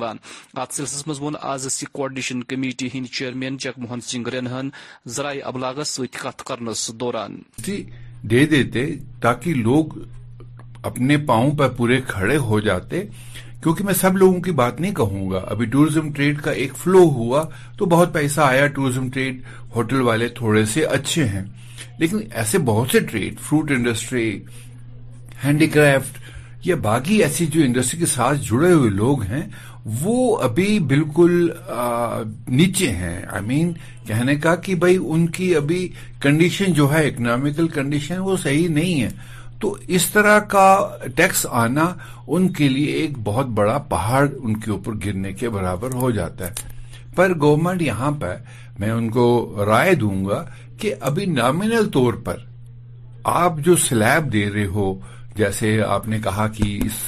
ات سلسلس مز آز سی coordination committee Hind chairman Jagmohan Singh رنہن ذرائع ابلاغس ست کت کرنس دوران دے دیتے تاکہ لوگ اپنے پاؤں پر پورے کھڑے ہو جاتے کیونکہ میں سب لوگوں کی بات نہیں کہوں گا ابھی ٹورزم ٹریڈ کا ایک فلو ہوا تو بہت پیسہ آیا ٹورزم ٹریڈ ہوٹل والے تھوڑے سے اچھے ہیں لیکن ایسے بہت سے trade fruit industry handicraft یا باقی ایسی جو انڈسٹری کے ساتھ جڑے ہوئے لوگ ہیں وہ ابھی بالکل نیچے ہیں آئی مین کہنے کا کہ بھائی ان کی ابھی کنڈیشن جو ہے اکنامیکل کنڈیشن وہ صحیح نہیں ہے تو اس طرح کا ٹیکس آنا ان کے لیے ایک بہت بڑا پہاڑ ان کے اوپر گرنے کے برابر ہو جاتا ہے پر گورنمنٹ یہاں پہ میں ان کو رائے دوں گا کہ ابھی نامینل طور پر آپ جو سلیب دے رہے ہو جیسے آپ نے کہا کہ اس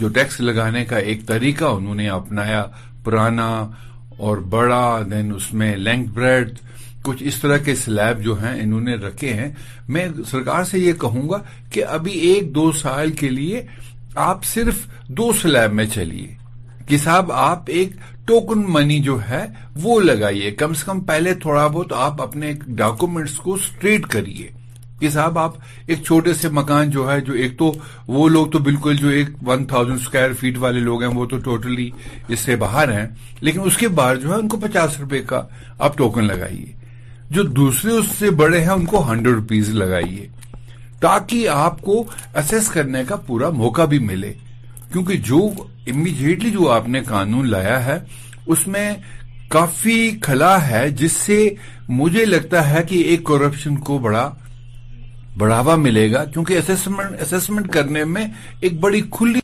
جو ٹیکس لگانے کا ایک طریقہ انہوں نے اپنایا پرانا اور بڑا دین اس میں لینگ بریڈ کچھ اس طرح کے سلیب جو ہیں انہوں نے رکھے ہیں میں سرکار سے یہ کہوں گا کہ ابھی ایک دو سال کے لیے آپ صرف دو سلیب میں چلیے کہ صاحب آپ ایک ٹوکن منی جو ہے وہ لگائیے کم سے کم پہلے تھوڑا بہت آپ اپنے ڈاکومنٹس کو اسٹریٹ کریے کہ صاحب آپ ایک چھوٹے سے مکان جو ہے جو ایک تو وہ لوگ تو بالکل جو ایک ون تھاؤزینڈ اسکوائر فیٹ والے لوگ ہیں وہ تو ٹوٹلی اس سے باہر ہیں لیکن اس کے باہر جو ہے ان کو پچاس روپے کا آپ ٹوکن لگائیے جو دوسرے اس سے بڑے ہیں ان کو ہنڈریڈ روپیز لگائیے تاکہ آپ کو اسیس کرنے کا پورا موقع بھی ملے کیونکہ جو امیڈیٹلی جو آپ نے قانون لایا ہے اس میں کافی کھلا ہے جس سے مجھے لگتا ہے کہ ایک کرپشن کو بڑا بڑھاوا ملے گا کیونکہ اسیسمنٹ کرنے میں ایک بڑی کھلی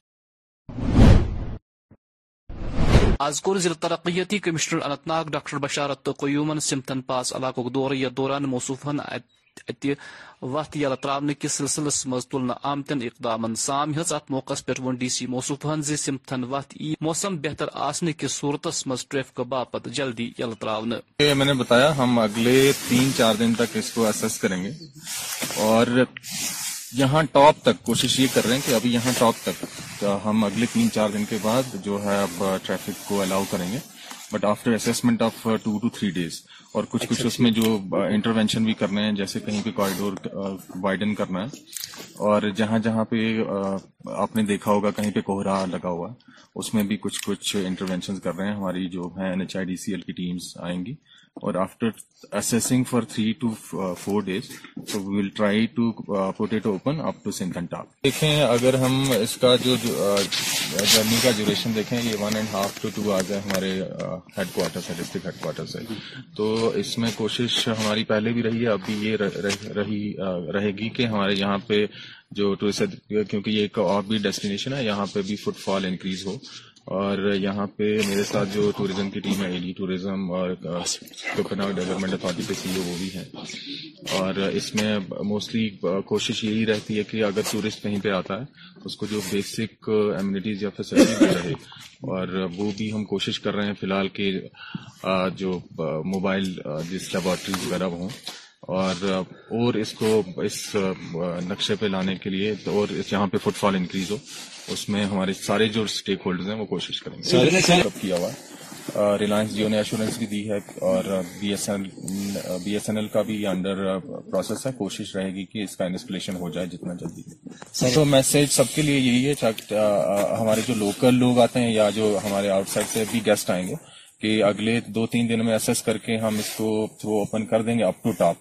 از کور ضلع ترقیتی کمشنر انت ناگ ڈاکٹر بشارت تو قیومن سمتن پاس علاقہ دور یتھ دوران موصوفان وت یل تراونہ کس سلسلس مز تلنے آمتن اقدام سام ہز ات موقع پہ ون ڈی سی موصوفن زی سمتھن وت ای موسم بہتر آنے کی صورت مز ٹریفک باپت جلدی یلہ تراؤن بتایا ہم اگلے تین چار دن تک اس کو اسس کریں گے اور یہاں ٹاپ تک کوشش یہ کر رہے ہیں کہ ابھی یہاں ٹاپ تک ہم اگلے تین چار دن کے بعد جو ہے اب ٹریفک کو الاؤ کریں گے but after assessment of two two three days اور کچھ کچھ اچھا، اس میں جو انٹروینشن uh, بھی کرنے ہیں جیسے کہیں پہ کوریڈور وائڈن uh, کرنا ہے اور جہاں جہاں پہ uh, آپ نے دیکھا ہوگا کہیں پہ کوہرا لگا ہوا اس میں بھی کچھ کچھ انٹروینشن کر رہے ہیں ہماری جو ہے ٹیمس آئیں گی after assessing for three to four will try to open کنٹاپ دیکھیں اگر ہم اس کا جو جرنی کا ڈیوریشن دیکھیں یہ one and half to two hours ہے ہمارے ہیڈ کوارٹر سے ڈسٹرکٹ ہیڈ کوارٹر سے تو اس میں کوشش ہماری پہلے بھی رہی ہے اب بھی یہ رہے گی کہ ہمارے یہاں پہ جو ٹورسٹ کیونکہ یہ ایک اور بھی ڈیسٹینیشن ہے یہاں پہ بھی فٹ فال انکریز ہو اور یہاں پہ میرے ساتھ جو ٹوریزم کی ٹیم ہے ای ڈی ٹوریزم اور ڈیولپمنٹ اتھارٹی کے سی او وہ بھی ہے اور اس میں موسٹلی کوشش یہی رہتی ہے کہ اگر ٹورسٹ کہیں پہ آتا ہے اس کو جو بیسک امیونٹیز یا فیسلٹیز مل رہے اور وہ بھی ہم کوشش کر رہے ہیں فی الحال کہ جو موبائل جس لیبارٹریز وغیرہ وہ ہوں اور اور اس کو اس نقشے پہ لانے کے لیے اور یہاں پہ فٹ فال انکریز ہو اس میں ہمارے سارے جو اسٹیک ہیں وہ کوشش کریں گے کیا ہوا ہے ریلائنس جیو نے ایشورنس بھی دی ہے اور B S N L B S N L کا بھی انڈر پروسیس ہے کوشش رہے گی کہ اس کا انسپلیشن ہو جائے جتنا جلدی سر تو میسج سب کے لیے یہی ہے ہمارے جو لوکل لوگ آتے ہیں یا جو ہمارے آؤٹ سائڈ سے بھی گیسٹ آئیں گے کہ اگلے دو تین دن میں ایس کر کے ہم اس کو تھرو اوپن کر دیں گے up to top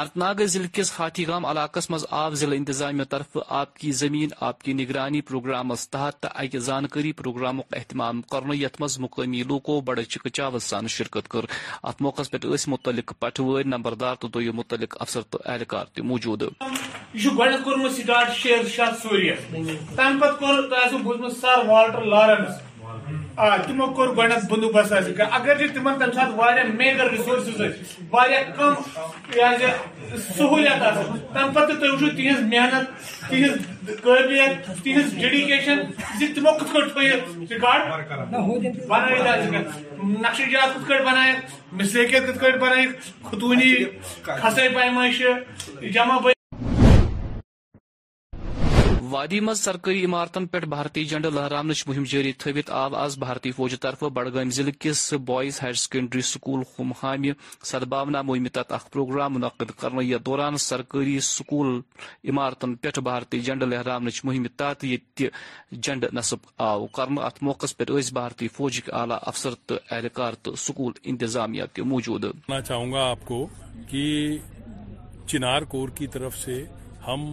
Anantnag ضلع کس ہاتھی گام علاقہ مز آو ضلع انتظامیہ طرف آپ کی زمین آپ کی نگرانی پروگرام تحت اک زانکاری پروگرام اہتمام کرنے یت مز مقامی لوکو بڑے چکچا سان شرکت کر ات موقع پہ متعلق پٹو نمبردار تو دو متعلق افسر تو اہلکار تہ موجود آ تمو کت بندوبست اگر تم تمہ سات میگر رسورسز کم یہ سہولیات آپ تمہیں پہ تر وچو تہذ محنت تہذیت تہذ ڈڈیشن زمو کتار بن سکتے نقشہ جات کتنا بنائک مسیقیت کت پا بنائیں خطونی خسائی پیماشی جمع وادی مز سرکاری عمارتن پہ بھارتی جنڈ لہران مہم جاری تھوت آو آز بھارتی فوجی طرف بڈگام ضلع کس بوائز ہایر سیکنڈری سکول ہم حامی سدباونا مہم تحت اخ پروگرام منعقد کرنے یتھ دوران سرکاری سکول عمارتن پہ بھارتی جنڈ لہرن مہم تحت یت جنڈ نصب آو آؤ ات موقع پہ بھارتی فوج کے اعلی افسر تو اہلکار تو سکول انتظامیہ کے موجود چاہوں گا آپ کو کہ چنار کور کی طرف سے ہم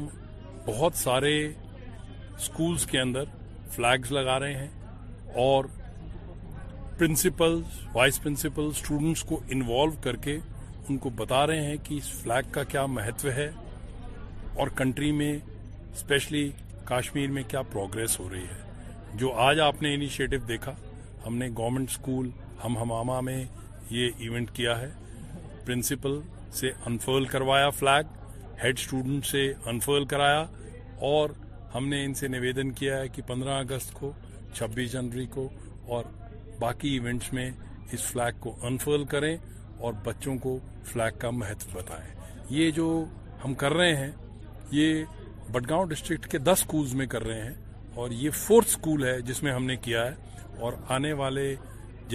بہت سارے سکولز کے اندر فلیگز لگا رہے ہیں اور پرنسپل وائس پرنسپل سٹوڈنٹس کو انوالو کر کے ان کو بتا رہے ہیں کہ اس فلیگ کا کیا مہتو ہے اور کنٹری میں اسپیشلی کاشمیر میں کیا پروگرس ہو رہی ہے جو آج آپ نے انیشیٹو دیکھا ہم نے گورنمنٹ اسکول ہم ہماما میں یہ ایونٹ کیا ہے پرنسپل سے انفرل کروایا فلیگ ہیڈ سٹوڈنٹ سے انفرل کرایا اور ہم نے ان سے نویدن کیا ہے کہ پندرہ اگست کو چھبیس جنوری کو اور باقی ایونٹس میں اس فلیگ کو انفرل کریں اور بچوں کو فلیگ کا مہتو بتائیں یہ جو ہم کر رہے ہیں یہ بٹگاؤں ڈسٹرکٹ کے دس سکولز میں کر رہے ہیں اور یہ فورتھ سکول ہے جس میں ہم نے کیا ہے اور آنے والے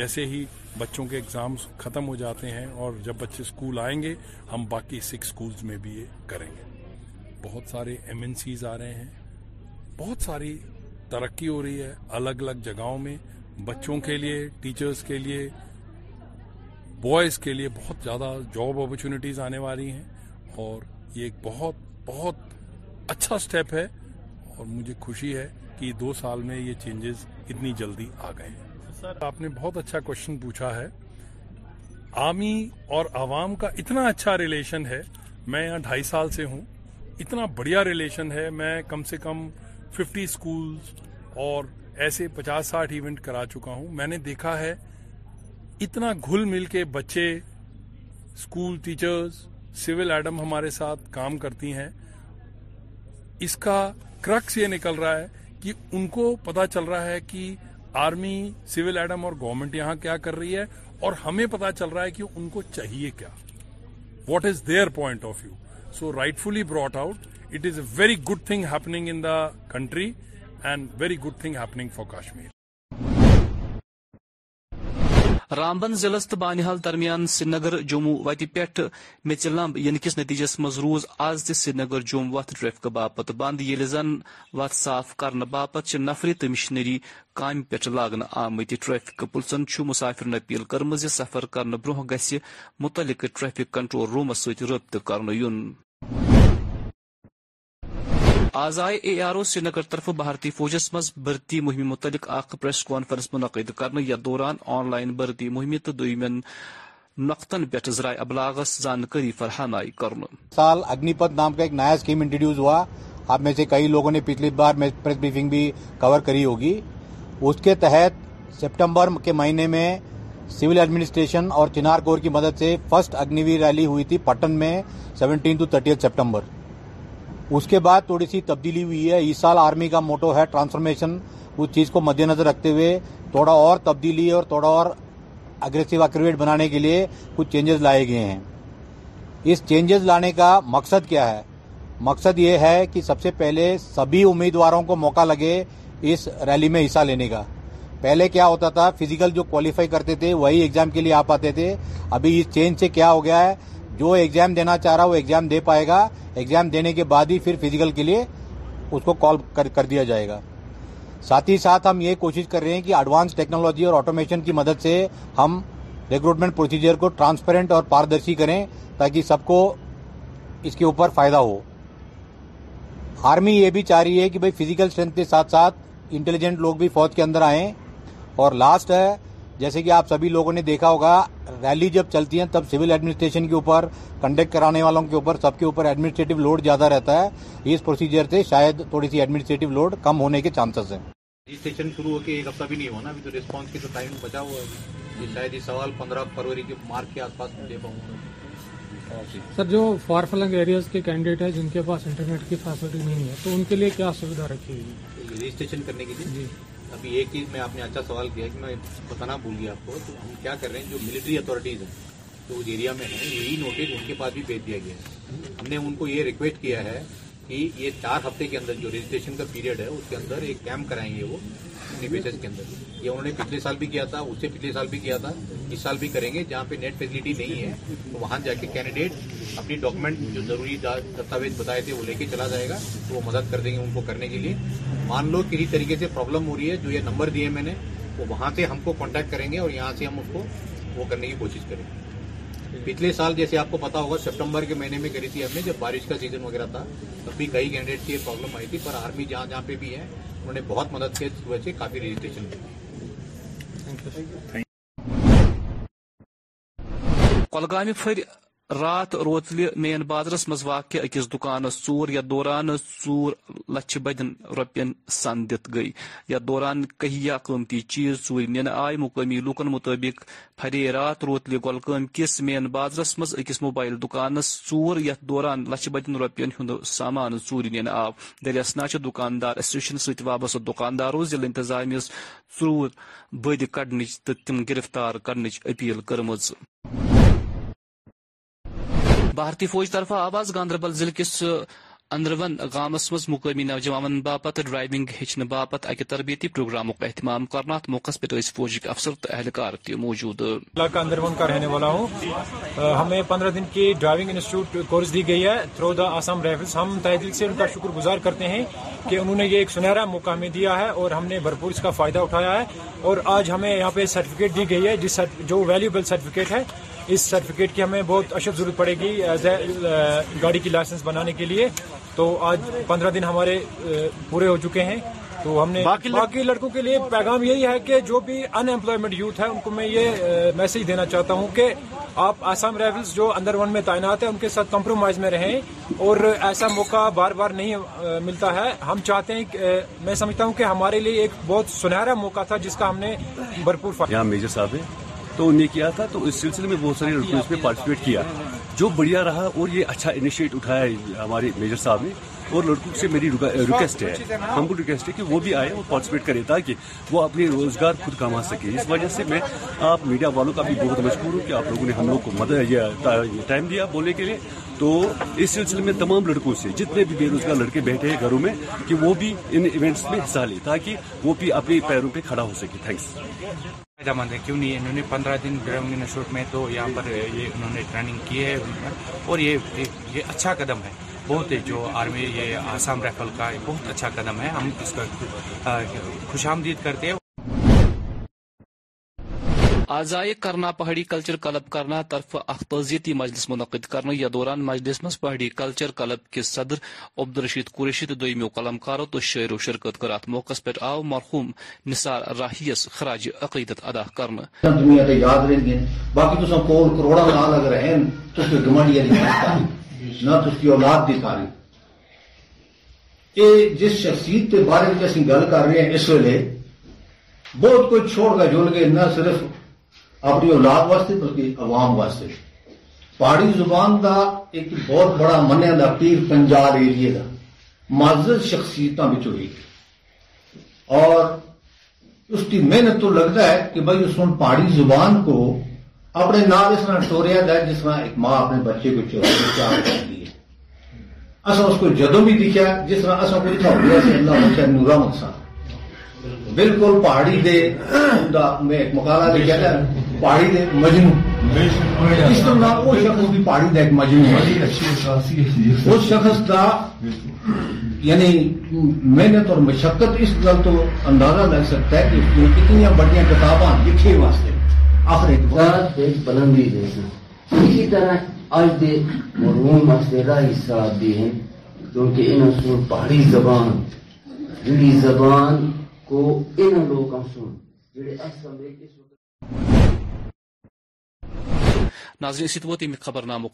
جیسے ہی بچوں کے اگزامس ختم ہو جاتے ہیں اور جب بچے سکول آئیں گے ہم باقی سکس سکولز میں بھی یہ کریں گے بہت سارے ایم این سیز آ رہے ہیں بہت ساری ترقی ہو رہی ہے الگ الگ جگہوں میں بچوں کے لیے ٹیچرز کے لیے بوائز کے لیے بہت زیادہ جاب اپرچونیٹیز آنے والی ہیں اور یہ ایک بہت بہت اچھا سٹیپ ہے اور مجھے خوشی ہے کہ دو سال میں یہ چینجز اتنی جلدی آ گئے ہیں آپ نے بہت اچھا کوشچن پوچھا ہے آمی اور عوام کا اتنا اچھا ریلیشن ہے میں یہاں ڈھائی سال سے ہوں اتنا بڑھیا ریلیشن ہے میں کم سے کم ففٹی سکولز اور ایسے پچاس ساٹھ ایونٹ کرا چکا ہوں میں نے دیکھا ہے اتنا گھل مل کے بچے اسکول ٹیچرز سول ایڈم ہمارے ساتھ کام کرتی ہیں اس کا کرکس یہ نکل رہا ہے کہ ان کو پتا چل رہا ہے کہ آرمی سول ایڈم اور گورنمنٹ یہاں کیا کر رہی ہے اور ہمیں پتا چل رہا ہے کہ ان کو چاہیے کیا what is their point of view so rightfully brought out it is a very good thing happening in the country and very good thing happening for Kashmir Ramban ضلع تو بانحال درمیان سری نگر جموں وتہ پہ میچ لمب ان کس نتیجس مز روز آز تہ سری نگر جم وت ٹریفک باپت بند یل زن وت صاف کرنے باپت نفری تو مشنری کام پہ لاگن آمت ٹریفک پلسن مسافر اپیل کرم سفر کرنے برہ گسہ متعلق ٹریفک کنٹرول رومس ستھ رابطہ کرن آزائے اے آر او سری نگر طرف بھارتی فوجس مز بھرتی مہم متعلق اخ پریس کانفرنس منعقد کرنے یا دوران آن لائن بھرتی مہم تو دن نقطن پہ ذرائع ابلاغس زانکاری فراہم آئی کر سال اگنی پت نام کا ایک نیا اسکیم انٹروڈیوس ہوا آپ میں سے کئی لوگوں نے پچھلی بار پریس بریفنگ بھی کور کری ہوگی اس کے تحت سپٹمبر کے مہینے میں سول ایڈمنسٹریشن اور چنار کور کی مدد سے فرسٹ اگنی ریلی ہوئی تھی پٹن میں سیونٹین ٹو تھرٹی سپٹمبر اس کے بعد تھوڑی سی تبدیلی ہوئی ہے اس سال آرمی کا موٹو ہے ٹرانسفارمیشن اس چیز کو مد نظر رکھتے ہوئے تھوڑا اور تبدیلی اور تھوڑا اور اگریسو اکریویٹ بنانے کے لیے کچھ چینجز لائے گئے ہیں اس چینجز لانے کا مقصد کیا ہے مقصد یہ ہے کہ سب سے پہلے سبھی امیدواروں کو موقع لگے اس ریلی میں حصہ لینے کا پہلے کیا ہوتا تھا فزیکل جو کوالیفائی کرتے تھے وہی اگزام کے لیے آ پاتے تھے ابھی اس چینج سے کیا ہو گیا ہے جو ایگزام دینا چاہ رہا وہ ایگزام دے پائے گا ایگزام دینے کے بعد ہی پھر فزیکل کے لیے اس کو کال کر دیا جائے گا ساتھ ہی ساتھ ہم یہ کوشش کر رہے ہیں کہ ایڈوانس ٹیکنالوجی اور آٹومیشن کی مدد سے ہم ریکروٹمنٹ پروسیجر کو ٹرانسپیرنٹ اور پاردرشی کریں تاکہ سب کو اس کے اوپر فائدہ ہو آرمی یہ بھی چاہ رہی ہے کہ بھائی فیزیکل اسٹرینتھ کے ساتھ ساتھ انٹیلیجنٹ لوگ بھی فوج کے اندر آئیں اور لاسٹ ہے جیسے کہ آپ سبھی لوگوں نے دیکھا ہوگا ریلی جب چلتی ہیں تب سول ایڈمنسٹریشن کے اوپر کنڈکٹ کرانے والوں کے اوپر سب کے اوپر ایڈمنسٹریٹو لوڈ زیادہ رہتا ہے اس پروسیجر سے شاید تھوڑی سی ایڈمنسٹریٹو لوڈ کم ہونے کے چانسز ہیں شروع ہو کے ایک ہفتہ بھی نہیں ہونا تو ٹائم بچا ہوا ہے شاید یہ سوال پندرہ فروری کے مارک کے آس پاس دے پاؤں گا سر جو فار فلنگ ایریاز کے ہیں جن کے پاس انٹرنیٹ کی فیسلٹی نہیں ہے تو ان کے لیے کیا سویدھا رکھی ہے رجسٹریشن کرنے کے لیے جی۔ ابھی ایک چیز میں آپ نے اچھا سوال کیا کہ میں بتانا بھول گیا آپ کو تو ہم کیا کر رہے ہیں جو ملٹری اتارٹیز ہیں جو ایریا میں ہیں یہی نوٹس ان کے پاس بھی بھیج دیا گیا ہے ہم نے ان کو یہ ریکویسٹ کیا ہے کہ یہ چار ہفتے کے اندر جو رجسٹریشن کا پیریڈ ہے اس کے اندر ایک کیمپ کرائیں گے وہ بیسز کے اندر یہ انہوں نے پچھلے سال بھی کیا تھا اس سے پچھلے سال بھی کیا تھا اس سال بھی کریں گے جہاں پہ نیٹ فیسلٹی نہیں ہے تو وہاں جا کے کینڈیڈیٹ اپنی ڈاکومنٹ جو ضروری دستاویز بتائے تھے وہ لے کے چلا جائے گا تو وہ مدد کر دیں گے ان کو کرنے کے لیے مان لو کسی طریقے سے پرابلم ہو رہی ہے جو یہ نمبر دیے میں نے وہ وہاں سے ہم کو کانٹیکٹ کریں گے اور یہاں سے ہم اس کو وہ کرنے کی کوشش کریں گے پچھلے سال جیسے آپ کو پتا ہوگا سپٹمبر کے مہینے میں کری تھی ہم نے جب بارش کا سیزن وغیرہ تھا تب بھی کئی کینڈیڈیٹ کی پرابلم آئی تھی پر آرمی جہاں جہاں پہ بھی ہے انہوں نے بہت مدد کی وجہ سے کافی رجسٹریشن بھی رات روتل مین بازرس مز واقع اکس دکان چور یتھ دوران چور لچھ بدین سن دت گئی یتھ دوران کہیا قیمتی چیز چور نن آئے مقامی لوکن مطابق پھرے رات روتل گولگم کس مین بازرس مز موبائل دکانس چور یتھ دوران لچھ بدین روپین ہند سامان چوری نن آو دلیسنہ دکاندار ایسوسیشن ست وابستہ ضلع ذیل انتظامس چور کڑنچ تو تم گرفتار کرنچ اپیل کرم بھارتی فوج طرف آواز گاندربل ضلع کس اندرون گامس مز مقامی نوجوان باپت ڈرائیونگ ہچنے باپت اکہ تربیتی پروگرام کا اہتمام کرنا موقع پہ تو اس فوجی کے افسر تو اہلکار موجود علاقہ اندرون کا رہنے والا ہوں ہمیں پندرہ دن کی ڈرائیونگ انسٹیٹیوٹ کورس دی گئی ہے تھرو دا آسام رائفلس ہم دل سے ان کا شکر گزار کرتے ہیں کہ انہوں نے یہ ایک سنہرا موقع میں دیا ہے اور ہم نے بھرپور اس کا فائدہ اٹھایا ہے اور آج ہمیں یہاں پہ سرٹیفکیٹ دی گئی ہے جو ویلیوبل سرٹیفکیٹ ہے اس سرٹیفکیٹ کی ہمیں بہت اشد ضرورت پڑے گی ایز گاڑی کی لائسنس بنانے کے لیے تو آج پندرہ دن ہمارے پورے ہو چکے ہیں تو ہم نے باقی لڑکوں کے لیے پیغام یہی ہے کہ جو بھی ان امپلائمنٹ یوتھ ہے ان کو میں یہ میسج دینا چاہتا ہوں کہ آپ آسام رائفلس جو اندر ون میں تعینات ہیں ان کے ساتھ کمپرومائز میں رہیں اور ایسا موقع بار بار نہیں ملتا ہے ہم چاہتے ہیں میں سمجھتا ہوں کہ ہمارے لیے ایک بہت سنہرا موقع تھا جس کا ہم نے بھرپور فائدہ صاحب تو انہیں کیا تھا تو اس سلسلے میں بہت سارے لڑکیوں میں پارٹیسپیٹ کیا جو بڑھیا رہا اور یہ اچھا انیشیٹ اٹھایا ہمارے میجر صاحب نے اور لڑکوں سے میری ریکویسٹ ہے ہم کو ریکویسٹ ہے کہ وہ بھی آئے اور پارٹیسپیٹ کرے تاکہ وہ اپنے روزگار خود کما سکے اس وجہ سے میں آپ میڈیا والوں کا بھی بہت مجبور ہوں کہ آپ لوگوں نے ہم لوگ کو مدد ٹائم دیا بولنے کے لیے تو اس سلسلے میں تمام لڑکوں سے جتنے بھی بے روزگار لڑکے بیٹھے ہیں گھروں میں کہ وہ بھی ان ایونٹس میں حصہ لیں تاکہ وہ بھی اپنے پیروں پہ کھڑا ہو سکے تھینکس فائدہ مند ہے کیوں نہیں انہوں نے پندرہ دن انسٹیٹیوٹ میں تو یہاں پر یہ انہوں نے ٹریننگ کی ہے اور یہ یہ اچھا قدم ہے بہت جو آرمی یہ آسام ریفل کا بہت اچھا قدم ہے ہم اس کا خوش آمدید کرتے ہیں آزائے کرنا پہاڑی کلچر کلب کرنا طرف اختوزیتی مجلس منعقد کرنا یا دوران مجلس مس پہاڑی کلچر کلب کے صدر عبدالرشید قریشی تو دویمیو قلم کارو تو شعر و شرکت کر ات موقع پہ آو مرحوم نثار راہیس خراج عقیدت ادا کرنا یاد رہن باقی تو سن کول کروڑا لا اگر ہیں تو کی گمانڈی نہیں یعنی نہ تو کی اولاد دی ساری اے جس شخصیت تے بارے وچ اسیں گل کر رہے ہیں اس ویلے بہت کچھ چھوڑ کے جل گئے نہ صرف اپنی اولاد واسطے بلکہ عوام واسطے پہاڑی زبان دا ایک بہت بڑا منع دا پیر پنجاب ایریے دا معذر شخصیتاں بچ ہوئی اور اس کی محنت تو لگتا ہے کہ بھائی اس نے پہاڑی زبان کو اپنے نال اس طرح ٹوریا ہے جس طرح ایک ماں اپنے بچے کو چور کرتی ہے اصل اس کو جدو بھی دکھا جس طرح اصل کو اتنا ہو سے اللہ بچہ نورا مقصد بالکل پہاڑی دے میں ایک مقالہ دیکھا ہے پہاڑی دے مجنو اس طرح وہ شخص بھی پہاڑی دے ایک مجنو وہ شخص دا یعنی محنت اور مشقت اس گل تو اندازہ لگ سکتا ہے کہ کتنی بڑی کتاباں لکھے واسطے آخری بلندی دے اسی طرح آج دے مرموم مسئلے دا حصہ دے ہیں کیونکہ انہوں سن پہاڑی زبان جڑی زبان کو انہوں لوگوں سن جڑے اس سمجھے کے سن ناظرین خبر نام ون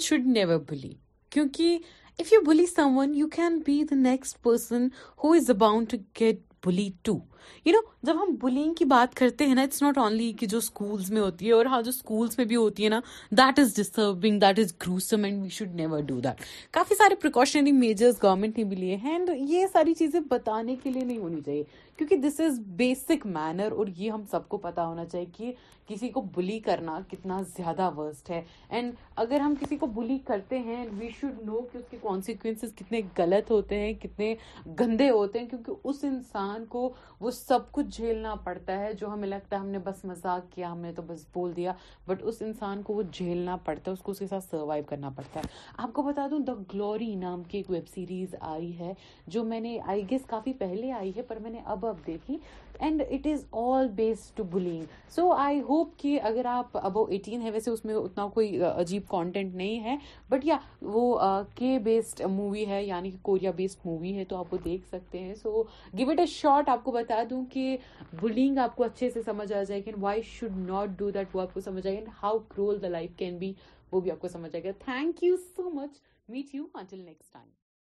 شوڈ نیور بلی کیونکہ if you bully someone you can be the next person who is about to get bully to you know جب ہم بلینگ کی بات کرتے ہیں نا اٹس ناٹ اونلی کہ جو اسکولس میں ہوتی ہے اور ہاں جو اسکولس میں بھی ہوتی ہے نا that is disturbing that is gruesome and we should never do that کافی سارے پریکاشنری میجرز گورنمنٹ نے بھی لیے ہیں اینڈ یہ ساری چیزیں بتانے کے لیے نہیں ہونی چاہیے کیونکہ دس از بیسک مینر اور یہ ہم سب کو پتا ہونا چاہیے کہ کسی کو بلی کرنا کتنا زیادہ ورسٹ ہے اینڈ اگر ہم کسی کو بلی کرتے ہیں وی شوڈ نو کہ اس کے کتنے کتنے غلط ہوتے ہیں گندے ہوتے ہیں کیونکہ اس انسان کو وہ سب کچھ جھیلنا پڑتا ہے جو ہمیں لگتا ہے ہم نے بس مزاق کیا ہم نے تو بس بول دیا بٹ اس انسان کو وہ جھیلنا پڑتا ہے اس کو اس کے ساتھ سروائو کرنا پڑتا ہے آپ کو بتا دوں دا گلوری نام کی ایک ویب سیریز آئی ہے جو میں نے آئی گیس کافی پہلے آئی ہے پر میں نے اب اب دیکھیں and it is all based to bullying so I hope کہ اگر آپ ابو ایٹین ہے ویسے اس میں اتنا کوئی عجیب کانٹینٹ نہیں ہے بٹ یا وہ کے بیسڈ مووی ہے یعنی کہ کوریا بیسڈ مووی ہے تو آپ وہ دیکھ سکتے ہیں so give it a short آپ کو بتا دوں کہ بلینگ آپ کو اچھے سے سمجھ آ جائے گی and why should not do that وہ آپ کو سمجھ آئے گا and how cruel the life can be وہ بھی آپ کو سمجھ آئے گا thank you so much meet you until next time